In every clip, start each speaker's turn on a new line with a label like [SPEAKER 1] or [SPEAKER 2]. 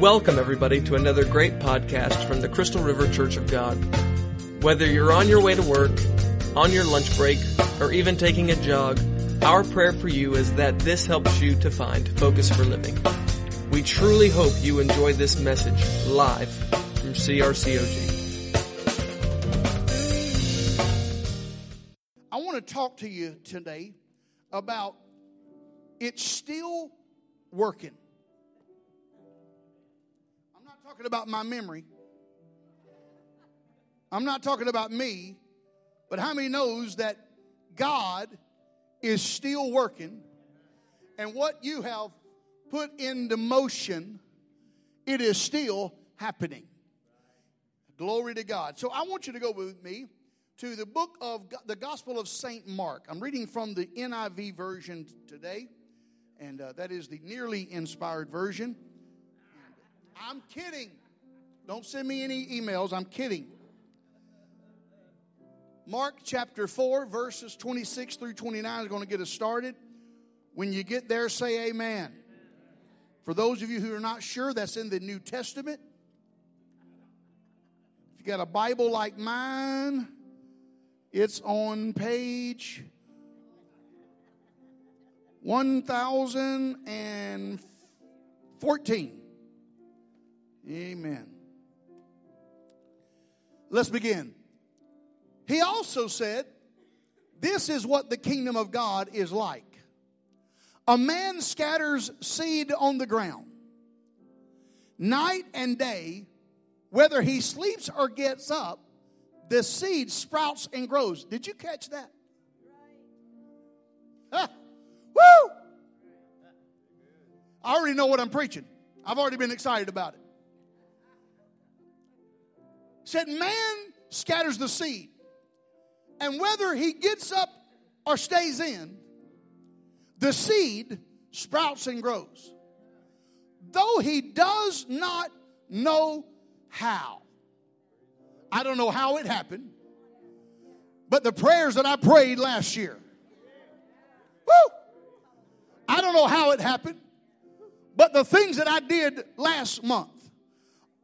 [SPEAKER 1] Welcome, everybody, to another great podcast from the Crystal River Church of God. Whether you're on your way to work, on your lunch break, or even taking a jog, our prayer for you is that this helps you to find focus for living. We truly hope you enjoy this message live from CRCOG.
[SPEAKER 2] I want to talk to you today about it's still working. Talking about my memory. I'm not talking about me, but how many knows that God is still working and what you have put into motion, it is still happening. Glory to God. So I want you to go with me to the book of the Gospel of St. Mark. I'm reading from the NIV version today, and uh, that is the nearly inspired version. I'm kidding. Don't send me any emails. I'm kidding. Mark chapter 4, verses 26 through 29 is going to get us started. When you get there, say amen. For those of you who are not sure, that's in the New Testament. If you got a Bible like mine, it's on page 1014. Amen. Let's begin. He also said, This is what the kingdom of God is like. A man scatters seed on the ground. Night and day, whether he sleeps or gets up, the seed sprouts and grows. Did you catch that? Ah, woo! I already know what I'm preaching. I've already been excited about it. Said, man scatters the seed, and whether he gets up or stays in, the seed sprouts and grows. Though he does not know how. I don't know how it happened, but the prayers that I prayed last year, woo! I don't know how it happened, but the things that I did last month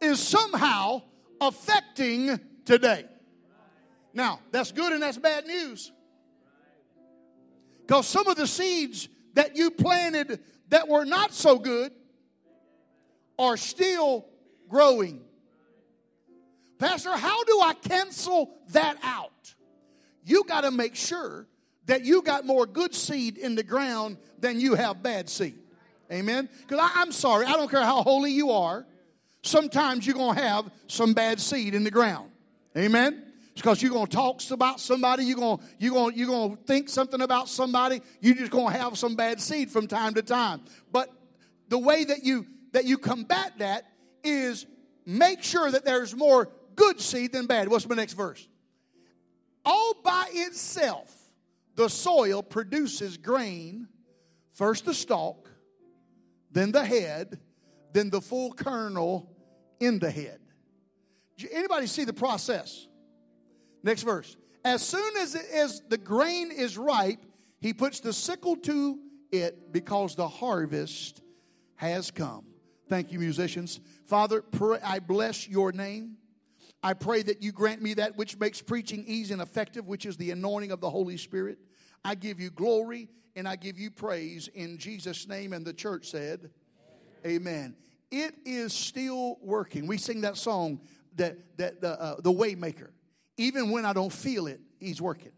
[SPEAKER 2] is somehow affecting today. Now, that's good and that's bad news. Because some of the seeds that you planted that were not so good are still growing. Pastor, how do I cancel that out? You got to make sure that you got more good seed in the ground than you have bad seed. Amen? Because I'm sorry, I don't care how holy you are, sometimes you're going to have some bad seed in the ground. Amen? because you're going to talk about somebody, you're going to, you're going you're going to think something about somebody, you're just going to have some bad seed from time to time. But the way that you that you combat that is make sure that there's more good seed than bad. What's my next verse? All by itself, the soil produces grain, first the stalk, then the head, then the full kernel in the head. Anybody see the process? Next verse. As soon as, it, as the grain is ripe, he puts the sickle to it because the harvest has come. Thank you, musicians. Father, pray, I bless your name. I pray that you grant me that which makes preaching easy and effective, which is the anointing of the Holy Spirit. I give you glory and I give you praise in Jesus' name. And the church said, Amen. It is still working. We sing that song, that, that the, uh, the Waymaker. Even when I don't feel it, He's working.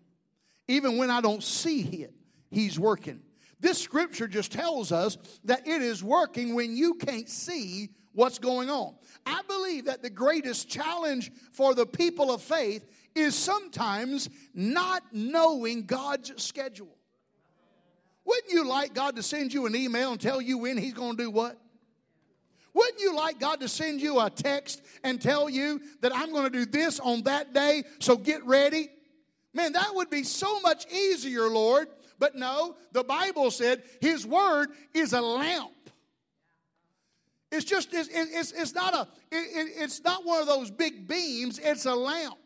[SPEAKER 2] Even when I don't see it, He's working. This scripture just tells us that it is working when you can't see what's going on. I believe that the greatest challenge for the people of faith is sometimes not knowing God's schedule. Wouldn't you like God to send you an email and tell you when He's going to do what? Wouldn't you like God to send you a text and tell you that I'm going to do this on that day, so get ready? Man, that would be so much easier, Lord. But no, the Bible said His Word is a lamp it's just it's, it's, it's not a it, it's not one of those big beams. It's a lamp,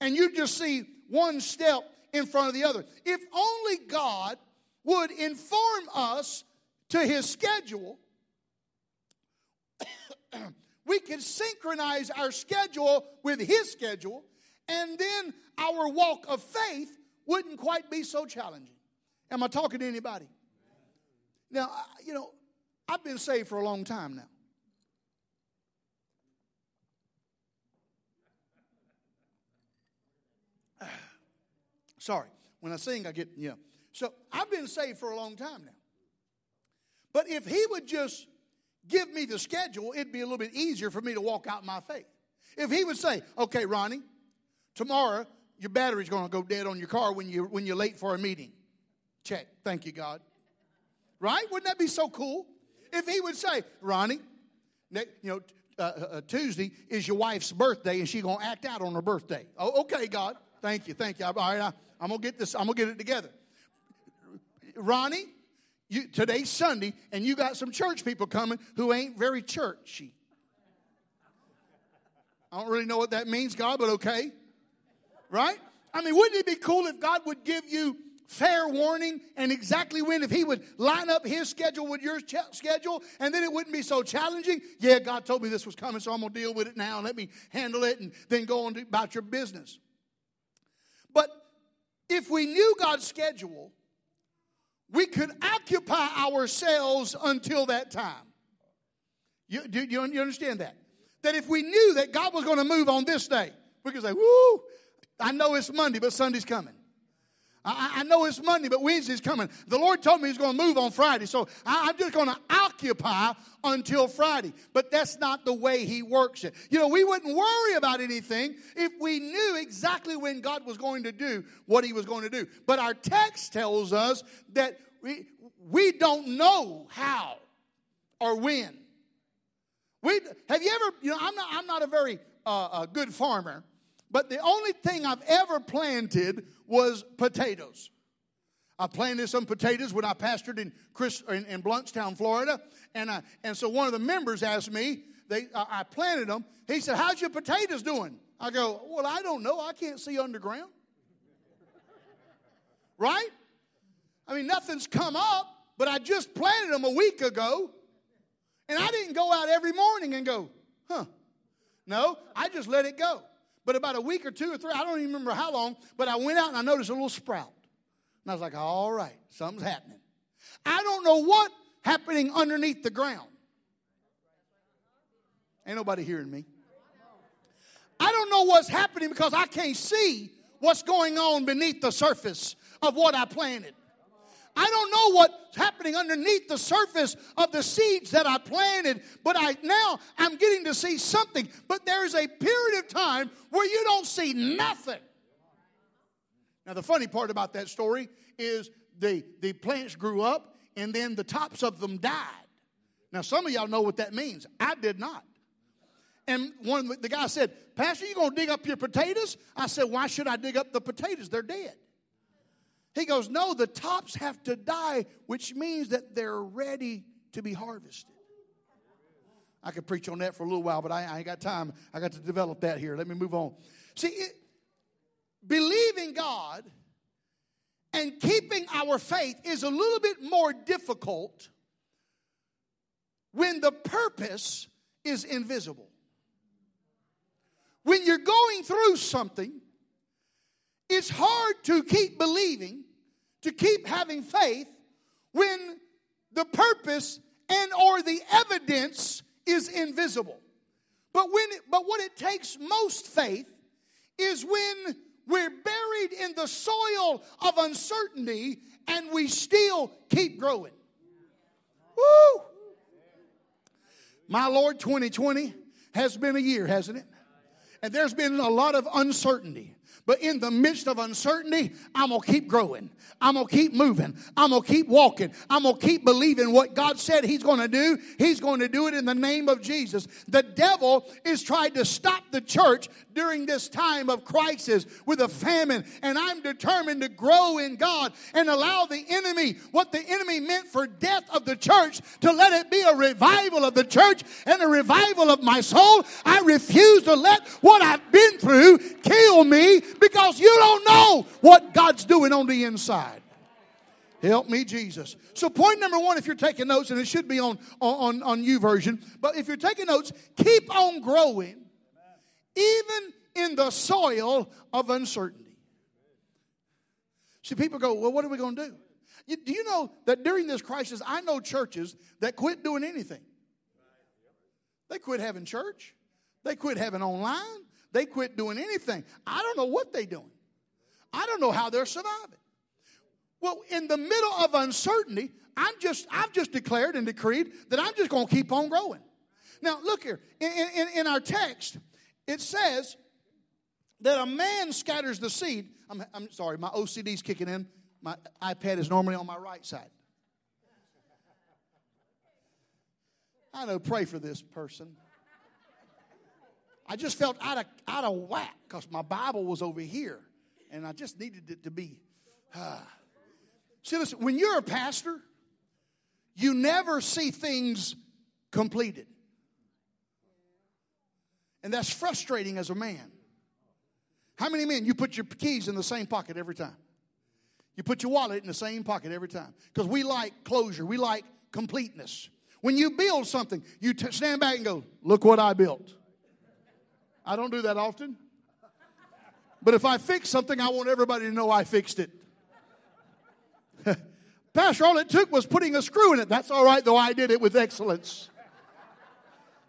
[SPEAKER 2] and you just see one step in front of the other. If only God would inform us to His schedule, we can synchronize our schedule with His schedule, and then our walk of faith wouldn't quite be so challenging. Am I talking to anybody? Now, you know, I've been saved for a long time now. Sorry, when I sing, I get, yeah. So I've been saved for a long time now. But if He would just give me the schedule, it'd be a little bit easier for me to walk out my faith. If He would say, okay, Ronnie, tomorrow your battery's going to go dead on your car when, you, when you're late for a meeting. Check. Thank you, God. Right? Wouldn't that be so cool? If he would say, Ronnie, you know, uh, uh, uh, Tuesday is your wife's birthday and she's going to act out on her birthday. Oh, okay, God. Thank you. Thank you. All right, I, I'm going to get this, I'm going to get it together. Ronnie, you, today's Sunday and you got some church people coming who ain't very churchy. I don't really know what that means, God, but okay. Right? I mean, wouldn't it be cool if God would give you fair warning and exactly when, if He would line up His schedule with your ch- schedule, and then it wouldn't be so challenging? Yeah, God told me this was coming, so I'm going to deal with it now. Let me handle it and then go on about your business. But if we knew God's schedule, we could occupy ourselves until that time. You, do, you, you understand that? That if we knew that God was going to move on this day, we could say, Woo, I know it's Monday, but Sunday's coming. I, I, know it's Monday, but Wednesday's coming. The Lord told me He's going to move on Friday, so I, I'm just going to occupy until Friday. But that's not the way He works it. You know, we wouldn't worry about anything if we knew exactly when God was going to do what He was going to do. But our text tells us that we, we don't know how or when. We, have you ever, you know, I'm not, I'm not a very uh, a good farmer. But the only thing I've ever planted was potatoes. I planted some potatoes when I pastored in, Chris, in, in Blountstown, Florida. And, I, and so one of the members asked me, they, I planted them. He said, How's your potatoes doing? I go, Well, I don't know. I can't see underground. right? I mean, nothing's come up, but I just planted them a week ago. And I didn't go out every morning and go, Huh. No, I just let it go. But about a week or two or three, I don't even remember how long, but I went out and I noticed a little sprout. And I was like, all right, something's happening. I don't know what happening underneath the ground. Ain't nobody hearing me. I don't know what's happening because I can't see what's going on beneath the surface of what I planted. I don't know what's happening underneath the surface of the seeds that I planted, but I now I'm getting to see something. But there is a period of time where you don't see nothing. Now, the funny part about that story is the, the plants grew up and then the tops of them died. Now, some of y'all know what that means. I did not. And one the guy said, Pastor, you gonna dig up your potatoes? I said, Why should I dig up the potatoes? They're dead. He goes, No, the tops have to die, which means that they're ready to be harvested. I could preach on that for a little while, but I, I ain't got time. I got to develop that here. Let me move on. See, it, believing God and keeping our faith is a little bit more difficult when the purpose is invisible. When you're going through something, it's hard to keep believing to keep having faith when the purpose and or the evidence is invisible. But when but what it takes most faith is when we're buried in the soil of uncertainty and we still keep growing. Woo! My Lord 2020 has been a year, hasn't it? And there's been a lot of uncertainty. But in the midst of uncertainty, I'm going to keep growing. I'm going to keep moving. I'm going to keep walking. I'm going to keep believing what God said He's going to do. He's going to do it in the name of Jesus. The devil is trying to stop the church during this time of crisis with a famine. And I'm determined to grow in God and allow the enemy, what the enemy meant for death of the church, to let it be a revival of the church and a revival of my soul. I refuse to let what I've been through kill me because you don't know what God's doing on the inside. Help me, Jesus. So, point number one, if you're taking notes, and it should be on, on, on YouVersion, but if you're taking notes, keep on growing, even in the soil of uncertainty. See, people go, well, what are we going to do? You, do you know that during this crisis, I know churches that quit doing anything? They quit having church, they quit having online, they quit doing anything. I don't know what they're doing, I don't know how they're surviving. Well, in the middle of uncertainty, I'm just, I've just declared and decreed that I'm just going to keep on growing. Now, look here. In, in, in, our text, it says that a man scatters the seed. I'm, I'm sorry, my OCD's kicking in. My iPad is normally on my right side. I know, pray for this person. I just felt out of, out of whack because my Bible was over here and I just needed it to be. Uh, See, listen, when you're a pastor, you never see things completed. And that's frustrating as a man. How many men you put your keys in the same pocket every time? You put your wallet in the same pocket every time. Because we like closure, we like completeness. When you build something, you t- stand back and go, Look what I built. I don't do that often. But if I fix something, I want everybody to know I fixed it. Pastor, all it took was putting a screw in it. That's all right, though I did it with excellence.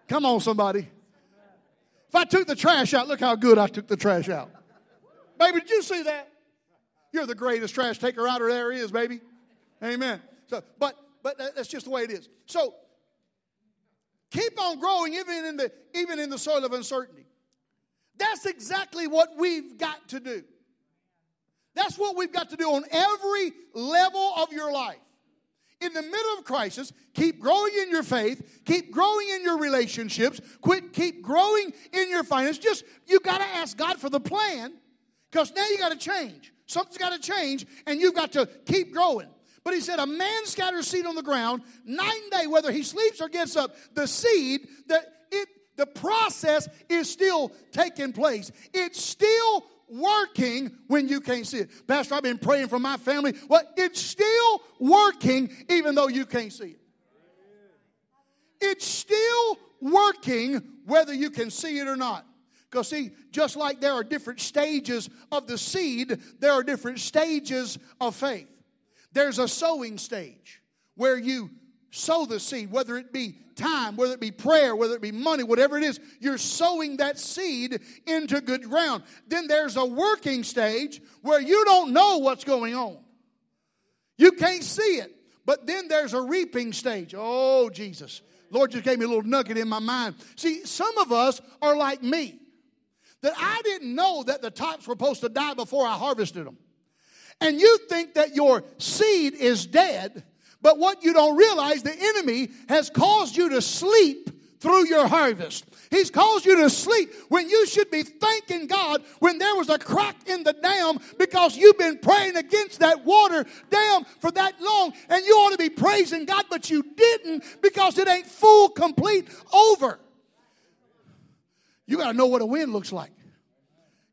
[SPEAKER 2] Come on, somebody. If I took the trash out, look how good I took the trash out. Baby, did you see that? You're the greatest trash taker outer there is, baby. Amen. So, but but that's just the way it is. So keep on growing even in the even in the soil of uncertainty. That's exactly what we've got to do. That's what we've got to do on every level of your life. In the middle of crisis, keep growing in your faith, keep growing in your relationships, quit, keep growing in your finance. Just you got to ask God for the plan because now you got to change. Something's got to change, and you've got to keep growing. But he said, A man scatters seed on the ground, nine day, whether he sleeps or gets up, the seed, that the process is still taking place. It's still working when you can't see it. Pastor, I've been praying for my family. Well, it's still working even though you can't see it. It's still working whether you can see it or not. Because, see, just like there are different stages of the seed, there are different stages of faith. There's a sowing stage where you sow the seed, whether it be time, whether it be prayer, whether it be money, whatever it is, you're sowing that seed into good ground. Then there's a working stage where you don't know what's going on. You can't see it. But then there's a reaping stage. Oh, Jesus. Lord just gave me a little nugget in my mind. See, some of us are like me, that I didn't know that the tops were supposed to die before I harvested them. And you think that your seed is dead but what you don't realize, the enemy has caused you to sleep through your harvest. He's caused you to sleep when you should be thanking God when there was a crack in the dam because you've been praying against that water dam for that long and you ought to be praising God, but you didn't because it ain't full, complete, over. You got to know what a win looks like.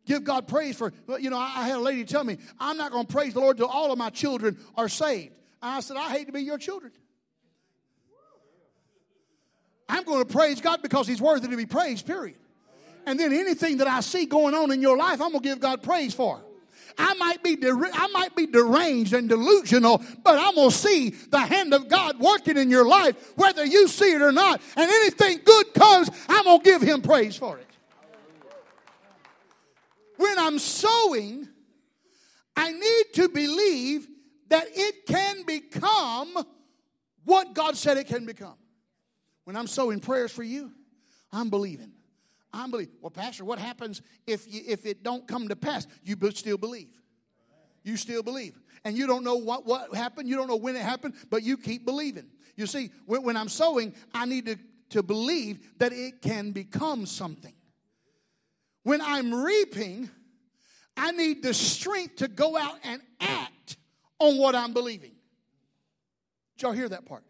[SPEAKER 2] Give God praise for, you know, I had a lady tell me, I'm not going to praise the Lord till all of my children are saved. I said, I hate to be your children. I'm going to praise God because He's worthy to be praised, period. And then anything that I see going on in your life, I'm going to give God praise for. I might be der- I might be deranged and delusional, but I'm gonna see the hand of God working in your life, whether you see it or not. And anything good comes, I'm gonna give Him praise for it. When I'm sowing, I need to believe that it can become what God said it can become. When I'm sowing prayers for you, I'm believing. I'm believing. Well, Pastor, what happens if you, if it don't come to pass? You still believe. You still believe. And you don't know what, what happened. You don't know when it happened, but you keep believing. You see, when, when I'm sowing, I need to, to believe that it can become something. When I'm reaping, I need the strength to go out and on what I'm believing. Did y'all hear that part?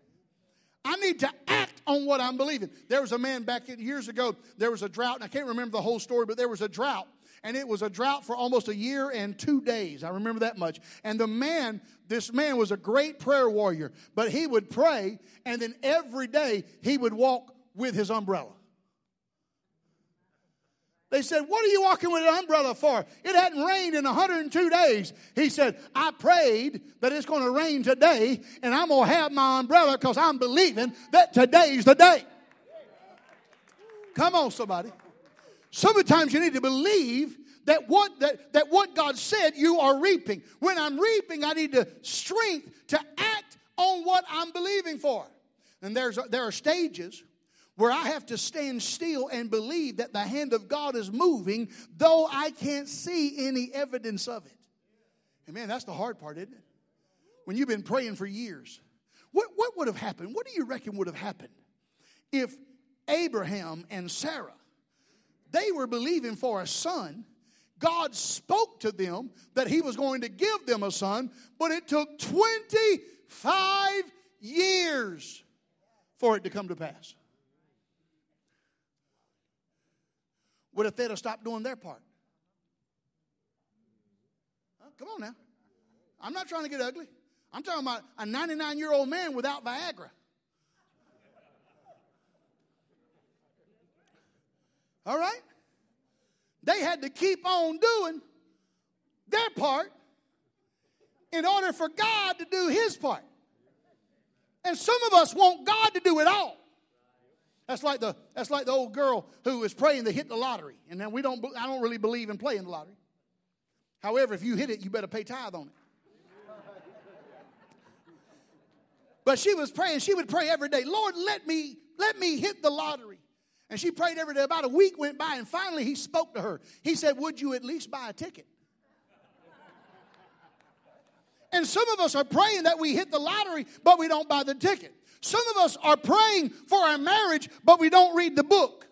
[SPEAKER 2] I need to act on what I'm believing. There was a man back years ago, there was a drought, and I can't remember the whole story, but there was a drought. And it was a drought for almost a year and two days. I remember that much. And the man, this man was a great prayer warrior, but he would pray, and then every day he would walk with his umbrella. They said, What are you walking with an umbrella for? It hadn't rained in 102 days. He said, I prayed that it's going to rain today, and I'm going to have my umbrella because I'm believing that today's the day. Come on, somebody. Sometimes you need to believe that what, that, that what God said you are reaping. When I'm reaping, I need the strength to act on what I'm believing for. And there's, there are stages where I have to stand still and believe that the hand of God is moving, though I can't see any evidence of it. And man, that's the hard part, isn't it? When you've been praying for years. What, what would have happened? What do you reckon would have happened if Abraham and Sarah, they were believing for a son, God spoke to them that he was going to give them a son, but it took 25 years for it to come to pass. What if they'd have stopped doing their part? Huh? Come on now. I'm not trying to get ugly. I'm talking about a 99 year old man without Viagra. All right? They had to keep on doing their part in order for God to do his part. And some of us want God to do it all. That's like the that's like the old girl who was praying to hit the lottery. And then we don't I don't really believe in playing the lottery. However, if you hit it, you better pay tithe on it. But she was praying, she would pray every day, Lord, let me, let me hit the lottery. And she prayed every day. About a week went by, and finally he spoke to her. He said, Would you at least buy a ticket? And some of us are praying that we hit the lottery, but we don't buy the ticket. Some of us are praying for our marriage, but we don't read the book.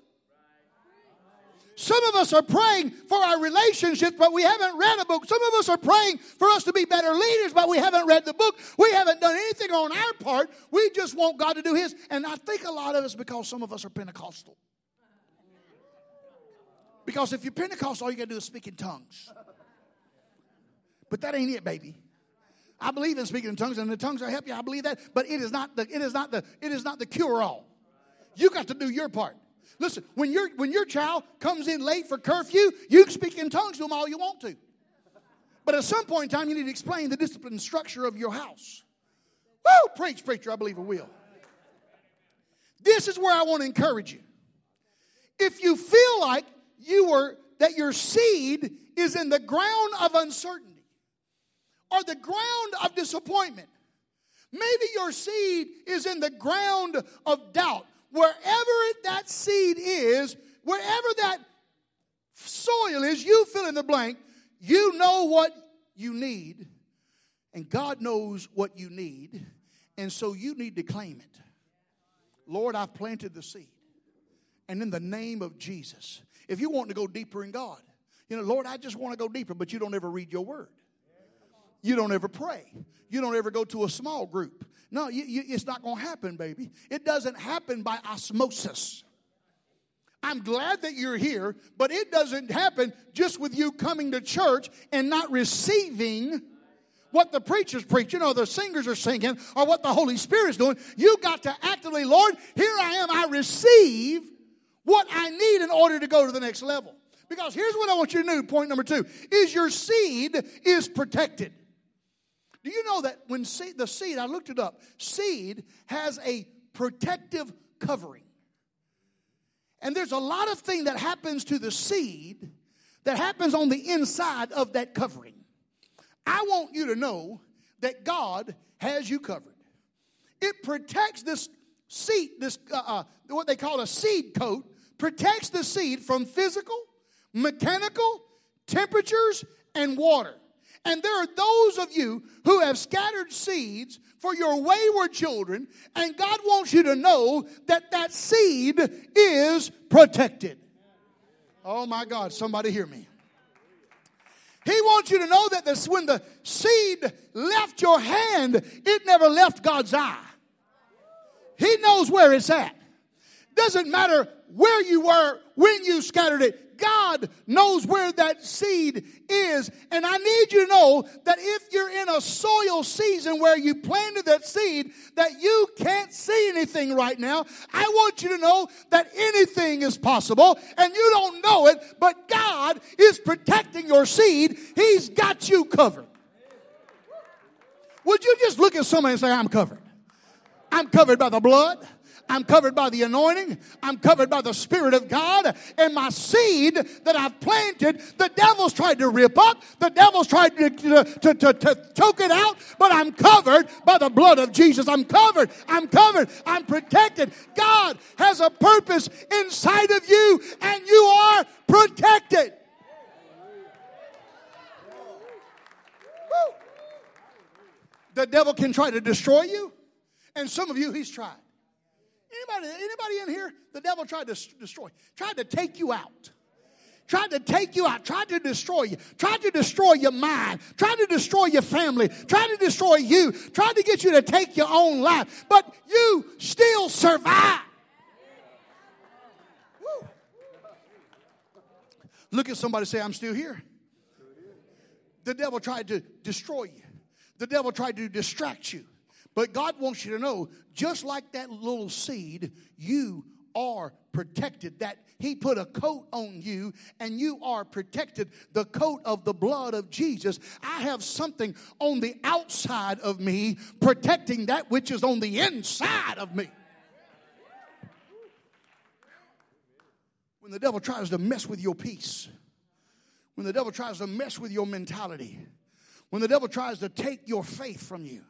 [SPEAKER 2] Some of us are praying for our relationships, but we haven't read a book. Some of us are praying for us to be better leaders, but we haven't read the book. We haven't done anything on our part. We just want God to do His. And I think a lot of us, because some of us are Pentecostal. Because if you're Pentecostal, all you got to do is speak in tongues. But that ain't it, baby. I believe in speaking in tongues, and the tongues are help you. I believe that, but it is not the it is not the it is not the cure all. You got to do your part. Listen, when your when your child comes in late for curfew, you can speak in tongues to them all you want to. But at some point in time, you need to explain the discipline structure of your house. Woo! Preach, preacher, I believe it will. This is where I want to encourage you. If you feel like you were that your seed is in the ground of uncertainty, or the ground of disappointment. Maybe your seed is in the ground of doubt. Wherever that seed is, wherever that soil is, you fill in the blank. You know what you need, and God knows what you need, and so you need to claim it. Lord, I've planted the seed. And in the name of Jesus, if you want to go deeper in God, you know, Lord, I just want to go deeper, but you don't ever read your word. You don't ever pray. You don't ever go to a small group. No, you, you, it's not going to happen, baby. It doesn't happen by osmosis. I'm glad that you're here, but it doesn't happen just with you coming to church and not receiving what the preachers preach, you know, the singers are singing, or what the Holy Spirit's doing. You got to actively, Lord, here I am. I receive what I need in order to go to the next level. Because here's what I want you to know. Point number two is your seed is protected. Do you know that when seed, the seed, I looked it up, seed has a protective covering. And there's a lot of thing that happens to the seed that happens on the inside of that covering. I want you to know that God has you covered. It protects this seed, this uh, uh, what they call a seed coat, protects the seed from physical, mechanical, temperatures, and water. And there are those of you who have scattered seeds for your wayward children, and God wants you to know that that seed is protected. Oh my God, somebody hear me. He wants you to know that this, when the seed left your hand, it never left God's eye. He knows where it's at. Doesn't matter where you were when you scattered it. God knows where that seed is. And I need you to know that if you're in a soil season where you planted that seed, that you can't see anything right now, I want you to know that anything is possible and you don't know it, but God is protecting your seed. He's got you covered. Would you just look at somebody and say, I'm covered? I'm covered by the blood. I'm covered by the anointing. I'm covered by the Spirit of God. And my seed that I've planted, the devil's tried to rip up. The devil's tried to, to, to, to, choke it out. But I'm covered by the blood of Jesus. I'm covered. I'm covered. I'm protected. God has a purpose inside of you, and you are protected. Woo. The devil can try to destroy you, and some of you he's tried. Anybody, anybody in here? The devil tried to destroy, tried to take you out. Tried to take you out, tried to destroy you, tried to destroy your mind, tried to destroy your family, tried to destroy you, tried to get you to take your own life, but you still survive. Woo. Look at somebody say, I'm still here. The devil tried to destroy you. The devil tried to distract you. But God wants you to know, just like that little seed, you are protected. That He put a coat on you and you are protected. The coat of the blood of Jesus. I have something on the outside of me protecting that which is on the inside of me. When the devil tries to mess with your peace, when the devil tries to mess with your mentality, when the devil tries to take your faith from you,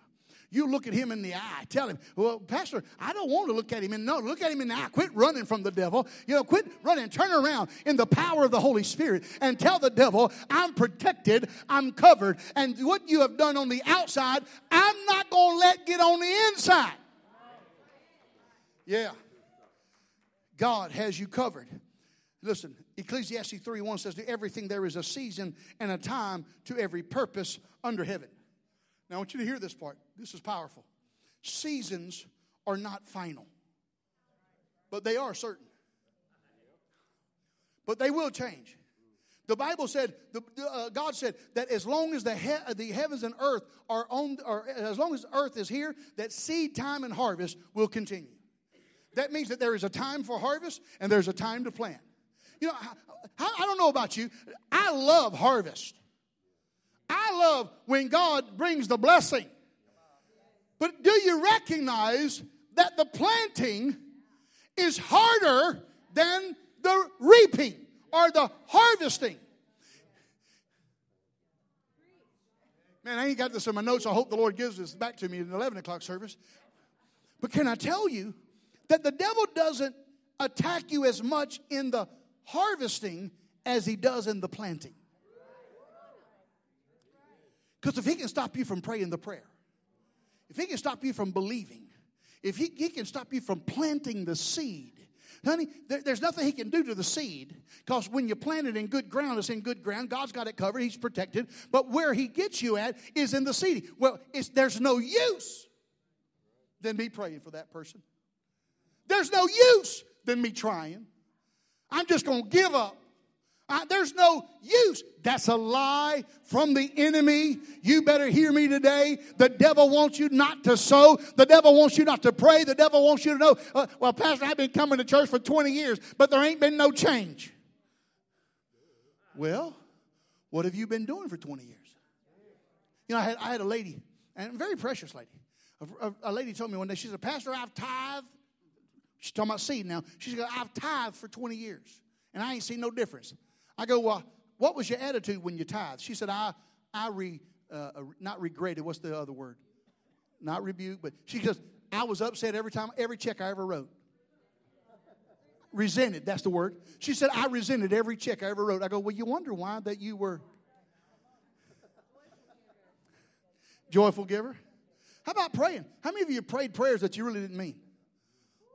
[SPEAKER 2] you look at him in the eye. Tell him, well, Pastor, I don't want to look at him in. No, look at him in the eye. Quit running from the devil. You know, quit running. Turn around in the power of the Holy Spirit and tell the devil, I'm protected. I'm covered. And what you have done on the outside, I'm not going to let get on the inside. Yeah. God has you covered. Listen, Ecclesiastes 3 1 says, To everything there is a season and a time to every purpose under heaven. Now, I want you to hear this part. This is powerful. Seasons are not final, but they are certain. But they will change. The Bible said, the, uh, God said that as long as the, he- the heavens and earth are on, or as long as earth is here, that seed time and harvest will continue. That means that there is a time for harvest and there's a time to plant. You know, I, I don't know about you. I love harvest. I love when God brings the blessing. But do you recognize that the planting is harder than the reaping or the harvesting? Man, I ain't got this in my notes. I hope the Lord gives this back to me in the 11 o'clock service. But can I tell you that the devil doesn't attack you as much in the harvesting as he does in the planting? Because if he can stop you from praying the prayer, if he can stop you from believing, if he, he can stop you from planting the seed, honey, there, there's nothing he can do to the seed because when you plant it in good ground, it's in good ground. God's got it covered, he's protected. But where he gets you at is in the seed. Well, there's no use than me praying for that person. There's no use than me trying. I'm just going to give up uh, there's no use. That's a lie from the enemy. You better hear me today. The devil wants you not to sow. The devil wants you not to pray. The devil wants you to know, uh, well, Pastor, I've been coming to church for 20 years, but there ain't been no change. Well, what have you been doing for 20 years? You know, I had, I had a lady, and a very precious lady. A, a, a lady told me one day, she said, Pastor, I've tithed. She's talking about seed now. She said, I've tithed for 20 years, and I ain't seen no difference. I go, well, what was your attitude when you tithe? She said, I, I re, uh, uh, not regretted. What's the other word? Not rebuke, but she goes, I was upset every time, every check I ever wrote. Resented, that's the word. She said, I resented every check I ever wrote. I go, well, you wonder why that you were joyful giver? How about praying? How many of you prayed prayers that you really didn't mean?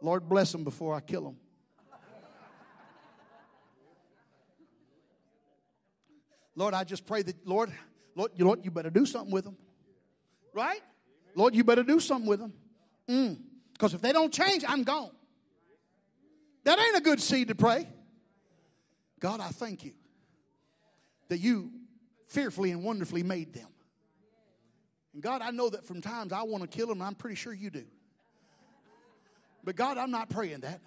[SPEAKER 2] Lord, bless them before I kill them. Lord, I just pray that, Lord, Lord, you, Lord, you better do something with them. Right? Lord, you better do something with them. Because mm. if they don't change, I'm gone. That ain't a good seed to pray. God, I thank you that you fearfully and wonderfully made them. And God, I know that from times I want to kill them, I'm pretty sure you do. But God, I'm not praying that.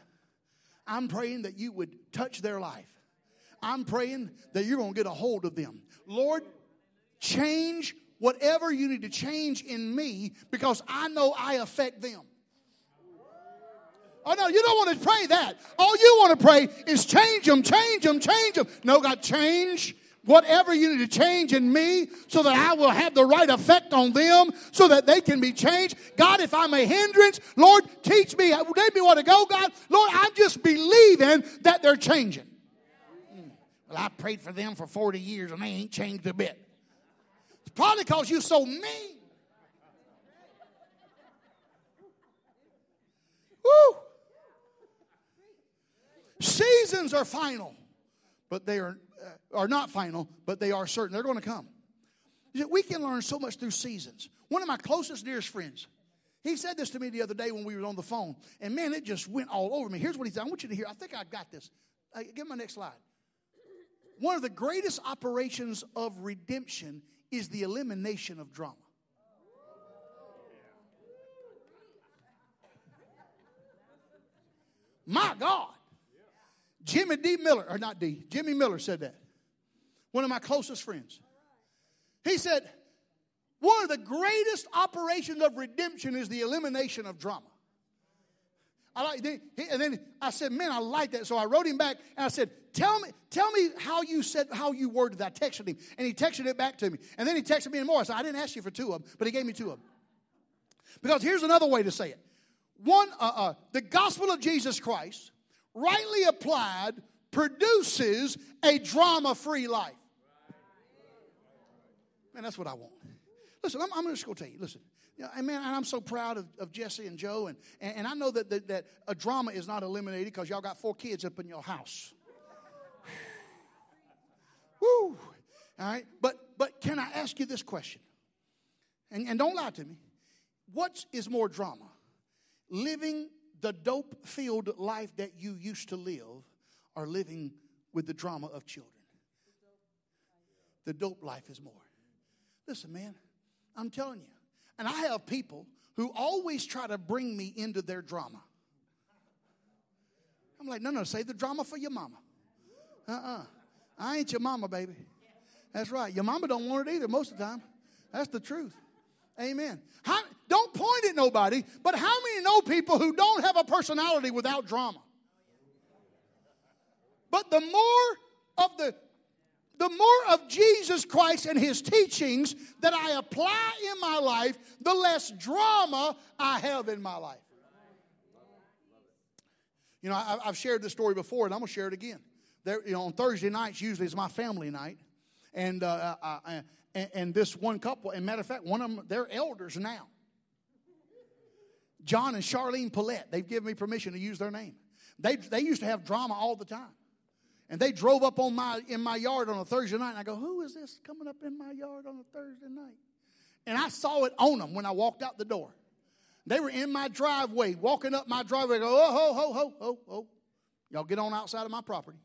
[SPEAKER 2] I'm praying that you would touch their life. I'm praying that you're going to get a hold of them. Lord, change whatever you need to change in me because I know I affect them. Oh, no, you don't want to pray that. All you want to pray is change them, change them, change them. No, God, change whatever you need to change in me so that I will have the right effect on them so that they can be changed. God, if I'm a hindrance, Lord, teach me, let me want to go, God. Lord, I'm just believing that they're changing. Well, I prayed for them for 40 years and they ain't changed a bit. It's probably because you're so mean. Woo! Seasons are final, but they are, uh, are not final, but they are certain. They're going to come. We can learn so much through seasons. One of my closest, dearest friends, he said this to me the other day when we were on the phone, and man, it just went all over me. Here's what he said. I want you to hear. I think I got this. Uh, give me my next slide. One of the greatest operations of redemption is the elimination of drama. My God. Jimmy D. Miller, or not D, Jimmy Miller said that. One of my closest friends. He said, one of the greatest operations of redemption is the elimination of drama. I like, and then I said, man, I like that. So I wrote him back and I said, tell me, tell me how you said, how you worded that. I texted him and he texted it back to me. And then he texted me more. I said, I didn't ask you for two of them, but he gave me two of them. Because here's another way to say it. One, uh, uh, the gospel of Jesus Christ rightly applied, produces a drama free life. Man, that's what I want. Listen, I'm, I'm just going to tell you, listen. You know, and man, I'm so proud of, of Jesse and Joe, and, and, and I know that, that, that a drama is not eliminated because y'all got four kids up in your house. Woo! All right, but but can I ask you this question? And, and don't lie to me. What is more drama? Living the dope filled life that you used to live or living with the drama of children. The dope life is more. Listen, man, I'm telling you. And I have people who always try to bring me into their drama. I'm like, no, no, save the drama for your mama. Uh uh-uh. uh I ain't your mama, baby. That's right. Your mama don't want it either most of the time. That's the truth. Amen. How, don't point at nobody, but how many know people who don't have a personality without drama? But the more of the the more of Jesus Christ and his teachings that I apply in my life, the less drama I have in my life. You know, I, have shared this story before, and I'm going to share it again. There, you know, on Thursday nights usually is my family night, and uh, I, and, and this one couple, and matter of fact, one of them, they're elders now. John and Charlene Paulette, they've given me permission to use their name. They, they used to have drama all the time. And they drove up on my, in my yard on a Thursday night, and I go, Who is this coming up in my yard on a Thursday night? And I saw it on them when I walked out the door. They were in my driveway, walking up my driveway. I go, oh, ho, ho, ho, ho, ho. Y'all get on outside of my property.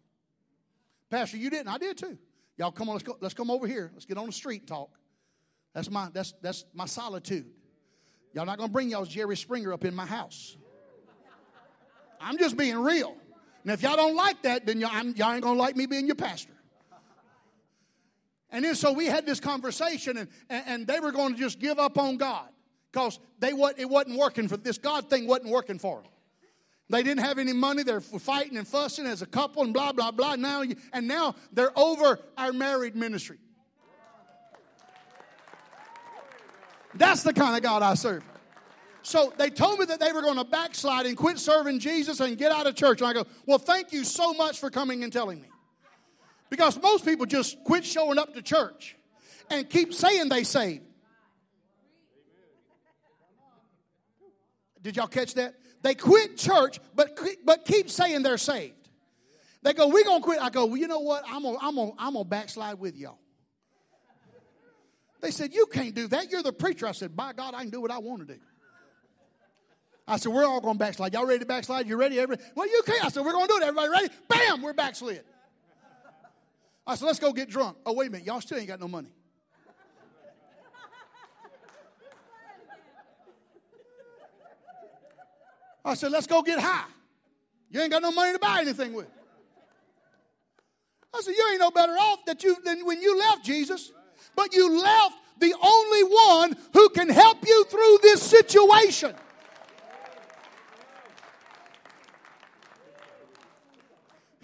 [SPEAKER 2] Pastor, you didn't. I did too. Y'all come on, let's go, let's come over here. Let's get on the street and talk. That's my that's that's my solitude. Y'all not gonna bring y'all's Jerry Springer up in my house. I'm just being real. And if y'all don't like that, then y'all, y'all ain't gonna like me being your pastor. And then so we had this conversation, and, and, and they were going to just give up on God because they what it wasn't working for this God thing wasn't working for them. They didn't have any money. They're fighting and fussing as a couple and blah, blah, blah. Now, and now they're over our married ministry. That's the kind of God I serve. So they told me that they were going to backslide and quit serving Jesus and get out of church. And I go, well, thank you so much for coming and telling me. Because most people just quit showing up to church and keep saying they saved. Did y'all catch that? They quit church, but, but keep saying they're saved. They go, we're going to quit. I go, well, you know what? I'm going I'm to I'm gonna backslide with y'all. They said, you can't do that. You're the preacher. I said, by God, I can do what I want to do. I said, we're all going to backslide. Y'all ready to backslide? You ready? Everybody? Well, you can. I said, we're going to do it. Everybody ready? Bam, we're backslid. I said, let's go get drunk. Oh, wait a minute. Y'all still ain't got no money. I said, let's go get high. You ain't got no money to buy anything with. I said, you ain't no better off that you than when you left Jesus, but you left the only one who can help you through this situation.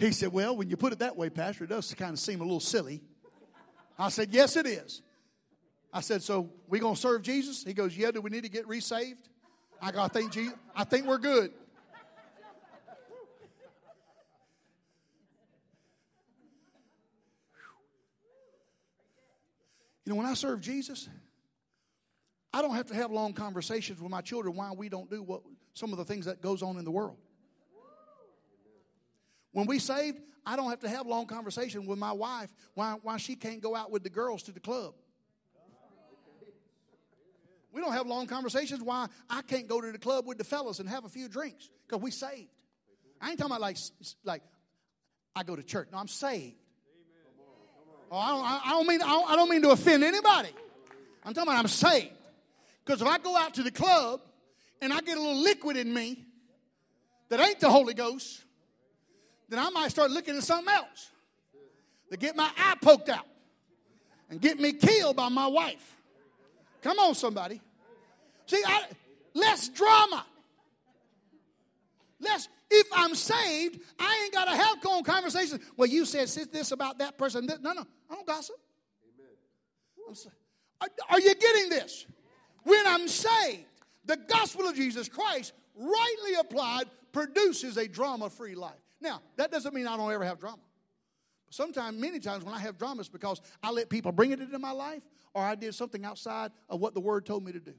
[SPEAKER 2] He said, Well, when you put it that way, Pastor, it does kind of seem a little silly. I said, Yes, it is. I said, So we gonna serve Jesus? He goes, Yeah, do we need to get resaved? I go, I think Jesus, I think we're good. You know, when I serve Jesus, I don't have to have long conversations with my children why we don't do what some of the things that goes on in the world. When we saved, I don't have to have long conversation with my wife why, why she can't go out with the girls to the club. We don't have long conversations why I can't go to the club with the fellas and have a few drinks because we saved. I ain't talking about like, like I go to church. No, I'm saved. Oh, I, don't, I don't mean I don't, I don't mean to offend anybody. I'm talking about I'm saved. Because if I go out to the club and I get a little liquid in me that ain't the Holy Ghost, then I might start looking at something else to get my eye poked out and get me killed by my wife. Come on, somebody. See, I, less drama. Less, if I'm saved, I ain't got to have conversations. Well, you said this about that person. No, no, I don't gossip. Are, are you getting this? When I'm saved, the gospel of Jesus Christ, rightly applied, produces a drama free life. Now, that doesn't mean I don't ever have drama. Sometimes, many times, when I have drama, it's because I let people bring it into my life or I did something outside of what the Word told me to do.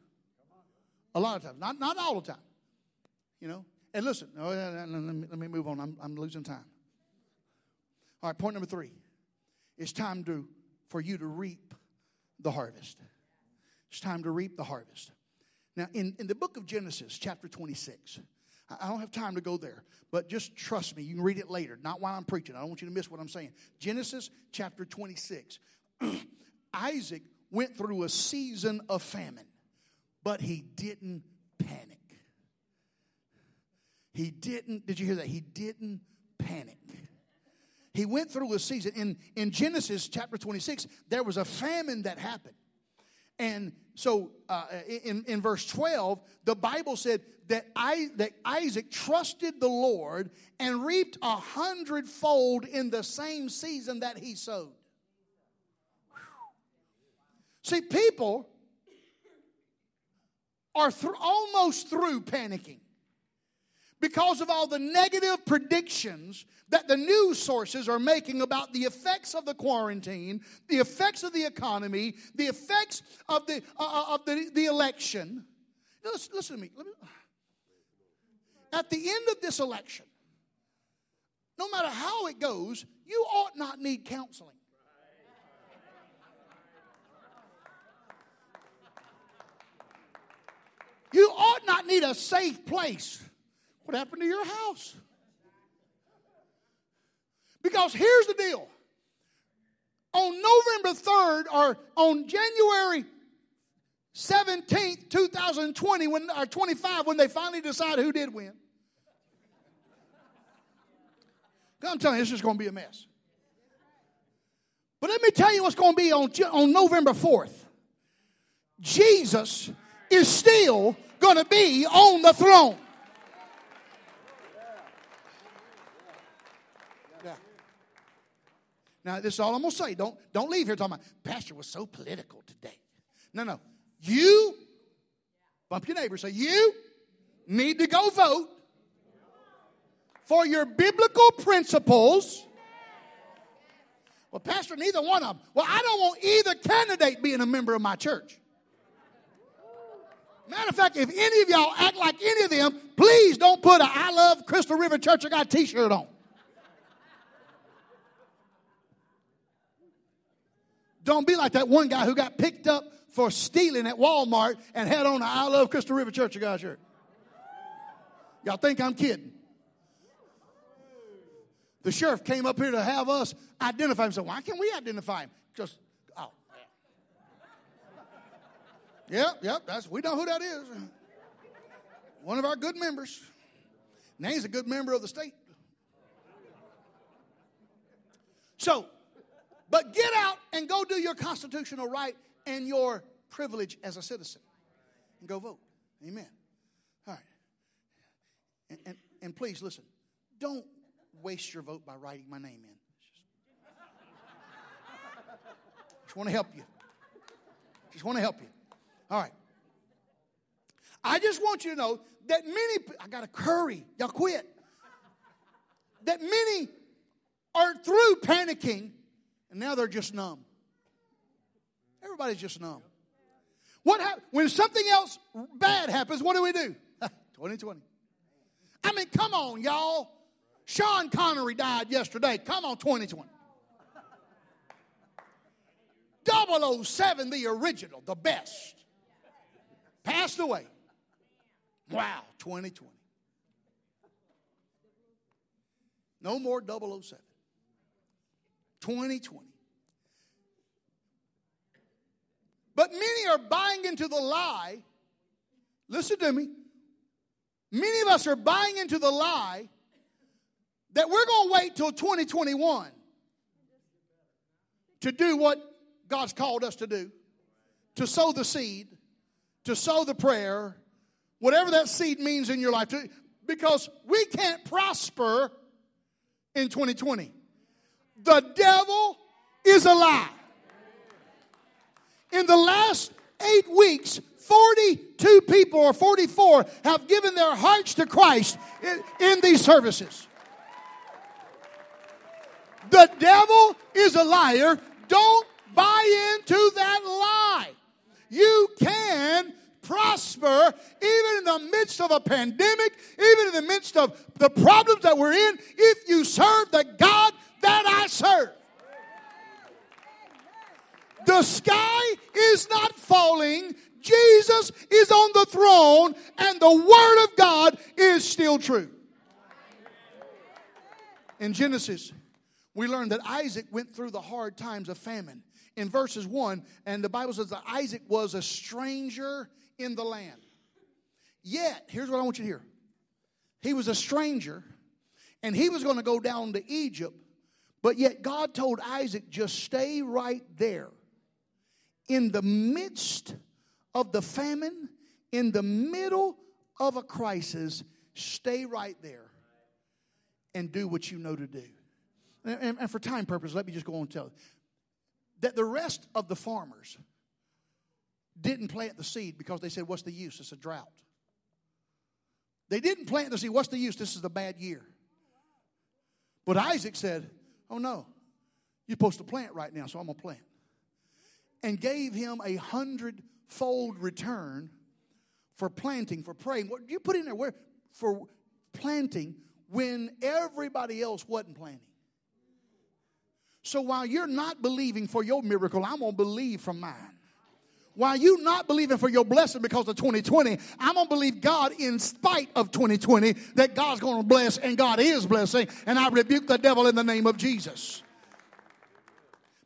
[SPEAKER 2] A lot of times, not, not all the time. You know? And listen, oh, let, me, let me move on. I'm, I'm losing time. All right, point number three. It's time to, for you to reap the harvest. It's time to reap the harvest. Now, in, in the book of Genesis, chapter 26, I don't have time to go there, but just trust me. You can read it later, not while I'm preaching. I don't want you to miss what I'm saying. Genesis chapter 26. Isaac went through a season of famine, but he didn't panic. He didn't, did you hear that? He didn't panic. He went through a season. In, in Genesis chapter 26, there was a famine that happened. And so uh, in, in verse 12, the Bible said that, I, that Isaac trusted the Lord and reaped a hundredfold in the same season that he sowed. See, people are th- almost through panicking because of all the negative predictions that the news sources are making about the effects of the quarantine, the effects of the economy, the effects of the, uh, uh of the, the election. Listen, listen to me. me. At the end of this election, no matter how it goes, you ought not need counseling. You ought not need a safe place. What happened to your house? Because here's the deal. On November 3rd or on January 17th, 2020, when, or 25, when they finally decide who did win. I'm telling you, this is going to be a mess. But let me tell you what's going to be on, on November 4th. Jesus is still going to be on the throne. Now, this is all I'm going to say. Don't, don't leave here talking about, Pastor was so political today. No, no. You, bump your neighbor, say, you need to go vote for your biblical principles. Well, Pastor, neither one of them. Well, I don't want either candidate being a member of my church. Matter of fact, if any of y'all act like any of them, please don't put a I love Crystal River Church of God t shirt on. Don't be like that one guy who got picked up for stealing at Walmart and had on the I love Crystal River Church of God shirt. Y'all think I'm kidding? The sheriff came up here to have us identify him. So why can't we identify him? Just oh. Yep, yep. That's we know who that is. One of our good members. Now he's a good member of the state. So, but get out and go do your constitutional right and your privilege as a citizen and go vote. Amen. All right. And, and, and please listen, don't waste your vote by writing my name in. Just want to help you. Just want to help you. All right. I just want you to know that many, I got to curry. Y'all quit. That many are through panicking and now they're just numb. Everybody's just numb. What hap- when something else bad happens, what do we do? 2020. I mean, come on, y'all. Sean Connery died yesterday. Come on, 2020. 007, the original, the best, passed away. Wow, 2020. No more 007. 2020. But many are buying into the lie. Listen to me. Many of us are buying into the lie that we're going to wait till 2021 to do what God's called us to do to sow the seed, to sow the prayer, whatever that seed means in your life, to, because we can't prosper in 2020. The devil is a lie. In the last eight weeks, 42 people or 44 have given their hearts to Christ in, in these services. The devil is a liar. Don't buy into that lie. You can prosper even in the midst of a pandemic, even in the midst of the problems that we're in, if you serve the God that I serve. The sky is not falling. Jesus is on the throne and the Word of God is still true. In Genesis, we learn that Isaac went through the hard times of famine. In verses 1, and the Bible says that Isaac was a stranger in the land. Yet, here's what I want you to hear he was a stranger, and he was going to go down to Egypt, but yet God told Isaac, just stay right there. In the midst of the famine, in the middle of a crisis, stay right there and do what you know to do. And, and for time purposes, let me just go on and tell you that the rest of the farmers didn't plant the seed because they said, What's the use? It's a drought. They didn't plant the seed. What's the use? This is a bad year. But Isaac said, Oh no, you're supposed to plant right now, so I'm going to plant. And gave him a hundredfold return for planting, for praying. What you put in there? Where for planting when everybody else wasn't planting. So while you're not believing for your miracle, I'm going to believe from mine. While you not believing for your blessing because of 2020, I'm to believe God in spite of 2020 that God's to bless and God is blessing. And I rebuke the devil in the name of Jesus.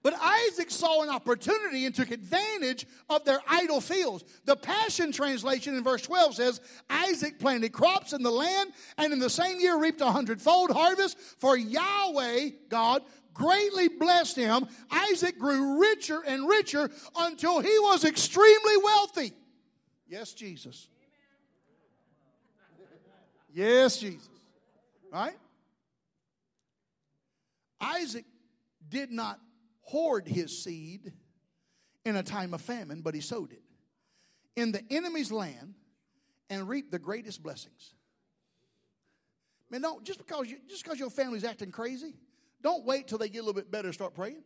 [SPEAKER 2] But Isaac saw an opportunity and took advantage of their idle fields. The Passion Translation in verse 12 says Isaac planted crops in the land and in the same year reaped a hundredfold harvest, for Yahweh, God, greatly blessed him. Isaac grew richer and richer until he was extremely wealthy. Yes, Jesus. Yes, Jesus. Right? Isaac did not hoard his seed in a time of famine, but he sowed it in the enemy's land and reaped the greatest blessings. Man, don't just because you, just because your family's acting crazy, don't wait till they get a little bit better start praying.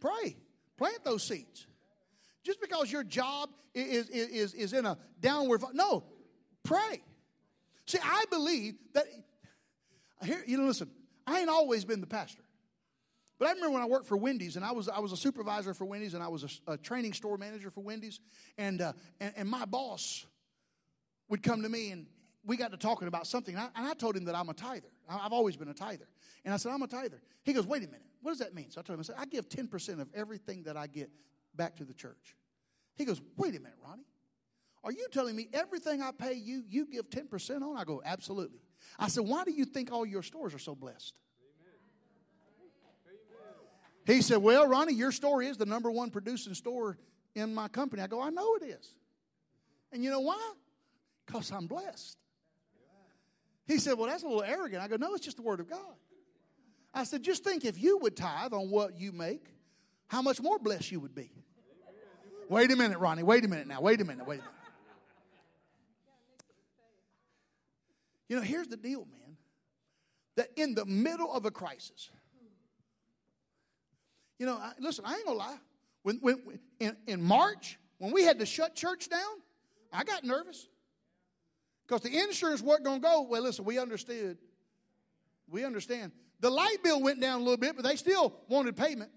[SPEAKER 2] Pray. Plant those seeds. Just because your job is, is, is in a downward, no, pray. See, I believe that, here, you know, listen, I ain't always been the pastor. But I remember when I worked for Wendy's, and I was, I was a supervisor for Wendy's, and I was a, a training store manager for Wendy's, and, uh, and, and my boss would come to me, and we got to talking about something, and I, and I told him that I'm a tither. I've always been a tither. And I said, I'm a tither. He goes, wait a minute. What does that mean? So I told him, I said, I give 10% of everything that I get back to the church. He goes, wait a minute, Ronnie. Are you telling me everything I pay you, you give 10% on? I go, absolutely. I said, why do you think all your stores are so blessed? He said, Well, Ronnie, your store is the number one producing store in my company. I go, I know it is. And you know why? Because I'm blessed. He said, Well, that's a little arrogant. I go, No, it's just the word of God. I said, Just think if you would tithe on what you make, how much more blessed you would be. Wait a minute, Ronnie. Wait a minute now. Wait a minute. Wait a minute. You know, here's the deal, man. That in the middle of a crisis, you know, I, listen, I ain't gonna lie. When, when in, in March, when we had to shut church down, I got nervous because the insurance wasn't gonna go. Well, listen, we understood. We understand. The light bill went down a little bit, but they still wanted payment.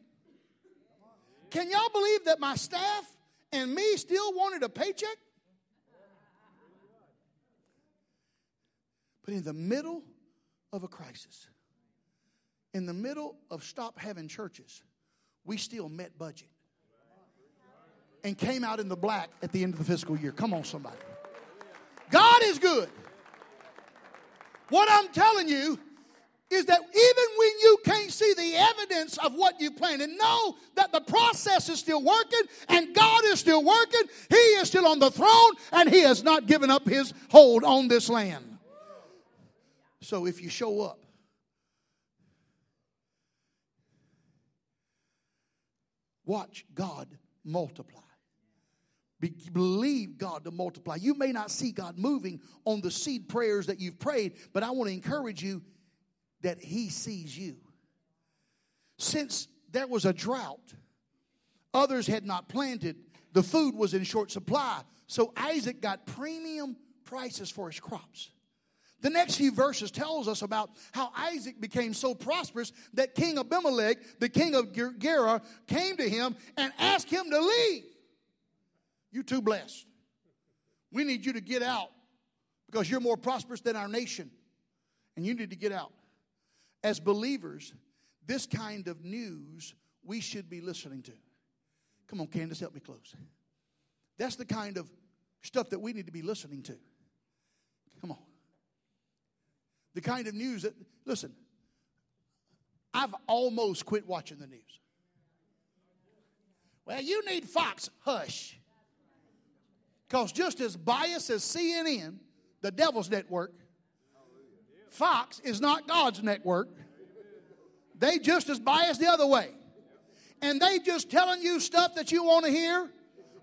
[SPEAKER 2] Can y'all believe that my staff and me still wanted a paycheck? But in the middle of a crisis, in the middle of stop having churches, we still met budget and came out in the black at the end of the fiscal year. Come on, somebody. God is good. What I'm telling you is that even when you can't see the evidence of what you planted, know that the process is still working and God is still working. He is still on the throne and He has not given up His hold on this land. So if you show up, watch God multiply. Be- believe God to multiply. You may not see God moving on the seed prayers that you've prayed, but I want to encourage you that He sees you. Since there was a drought, others had not planted, the food was in short supply, so Isaac got premium prices for his crops. The next few verses tells us about how Isaac became so prosperous that King Abimelech, the king of Gerar, came to him and asked him to leave. You too blessed. We need you to get out because you're more prosperous than our nation. And you need to get out. As believers, this kind of news we should be listening to. Come on, Candace, help me close. That's the kind of stuff that we need to be listening to. Come on. The kind of news that, listen, I've almost quit watching the news. Well, you need Fox. Hush. Because just as biased as CNN, the devil's network, Fox is not God's network. They just as biased the other way. And they just telling you stuff that you want to hear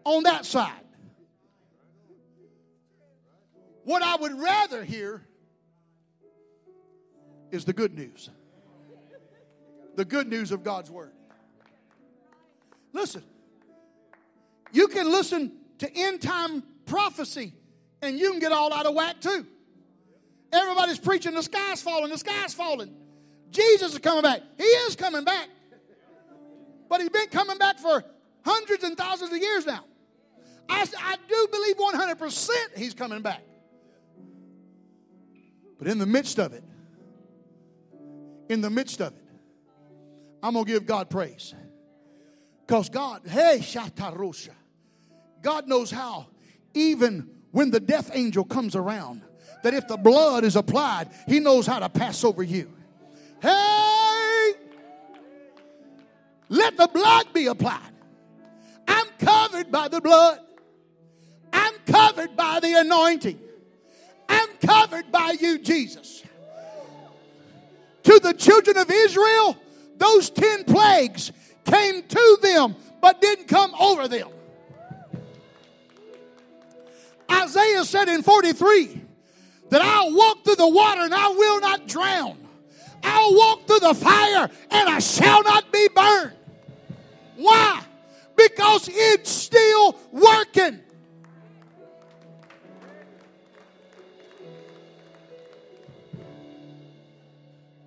[SPEAKER 2] on that side. What I would rather hear is the good news. The good news of God's Word. Listen, you can listen to end time prophecy and you can get all out of whack too. Everybody's preaching the sky's falling, the sky's falling. Jesus is coming back. He is coming back. But he's been coming back for hundreds and thousands of years now. I, I do believe 100% he's coming back. But in the midst of it, in the midst of it, I'm going to give God praise. Because God, hey, Shatarosha, God knows how, even when the death angel comes around, that if the blood is applied, He knows how to pass over you. Hey, let the blood be applied. I'm covered by the blood, I'm covered by the anointing, I'm covered by you, Jesus to the children of Israel, those 10 plagues came to them but didn't come over them. Isaiah said in 43 that I'll walk through the water and I will not drown. I'll walk through the fire and I shall not be burned. Why? Because it's still working.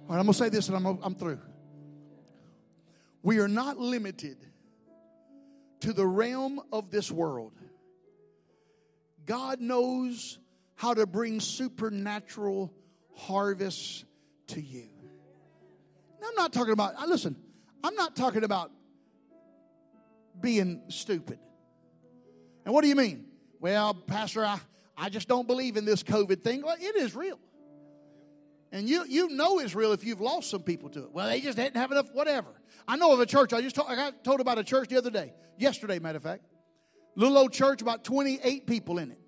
[SPEAKER 2] All right, I'm going to say this and I'm, I'm through. We are not limited to the realm of this world. God knows how to bring supernatural harvests to you. Now, I'm not talking about, listen, I'm not talking about being stupid. And what do you mean? Well, Pastor, I, I just don't believe in this COVID thing. Well, it is real. And you, you know it's real if you've lost some people to it. Well, they just didn't have enough, whatever. I know of a church, I just I got told about a church the other day, yesterday, matter of fact. Little old church, about 28 people in it.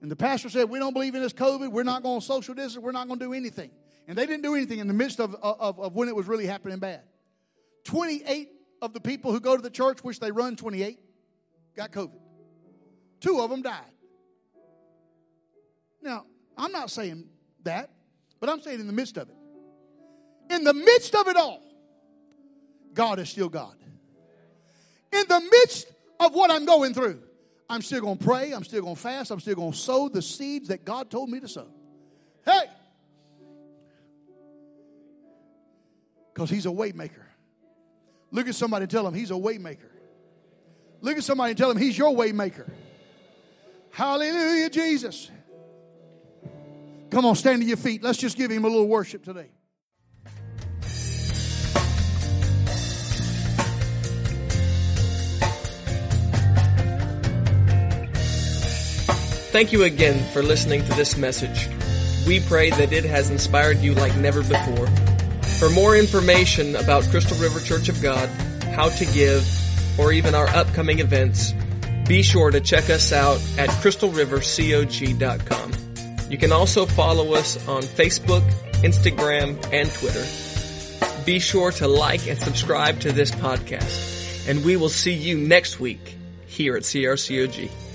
[SPEAKER 2] And the pastor said, We don't believe in this COVID. We're not going to social distance. We're not going to do anything. And they didn't do anything in the midst of, of, of when it was really happening bad. 28 of the people who go to the church, which they run 28, got COVID. Two of them died. Now, I'm not saying that, but I'm saying in the midst of it. In the midst of it all, God is still God. In the midst of what I'm going through, I'm still going to pray. I'm still going to fast. I'm still going to sow the seeds that God told me to sow. Hey! Because He's a waymaker. Look at somebody and tell him He's a waymaker. Look at somebody and tell him He's your waymaker. Hallelujah, Jesus. Come on, stand to your feet. Let's just give Him a little worship today.
[SPEAKER 1] Thank you again for listening to this message. We pray that it has inspired you like never before. For more information about Crystal River Church of God, how to give, or even our upcoming events, be sure to check us out at crystalrivercog.com. You can also follow us on Facebook, Instagram, and Twitter. Be sure to like and subscribe to this podcast, and we will see you next week here at CRCOG.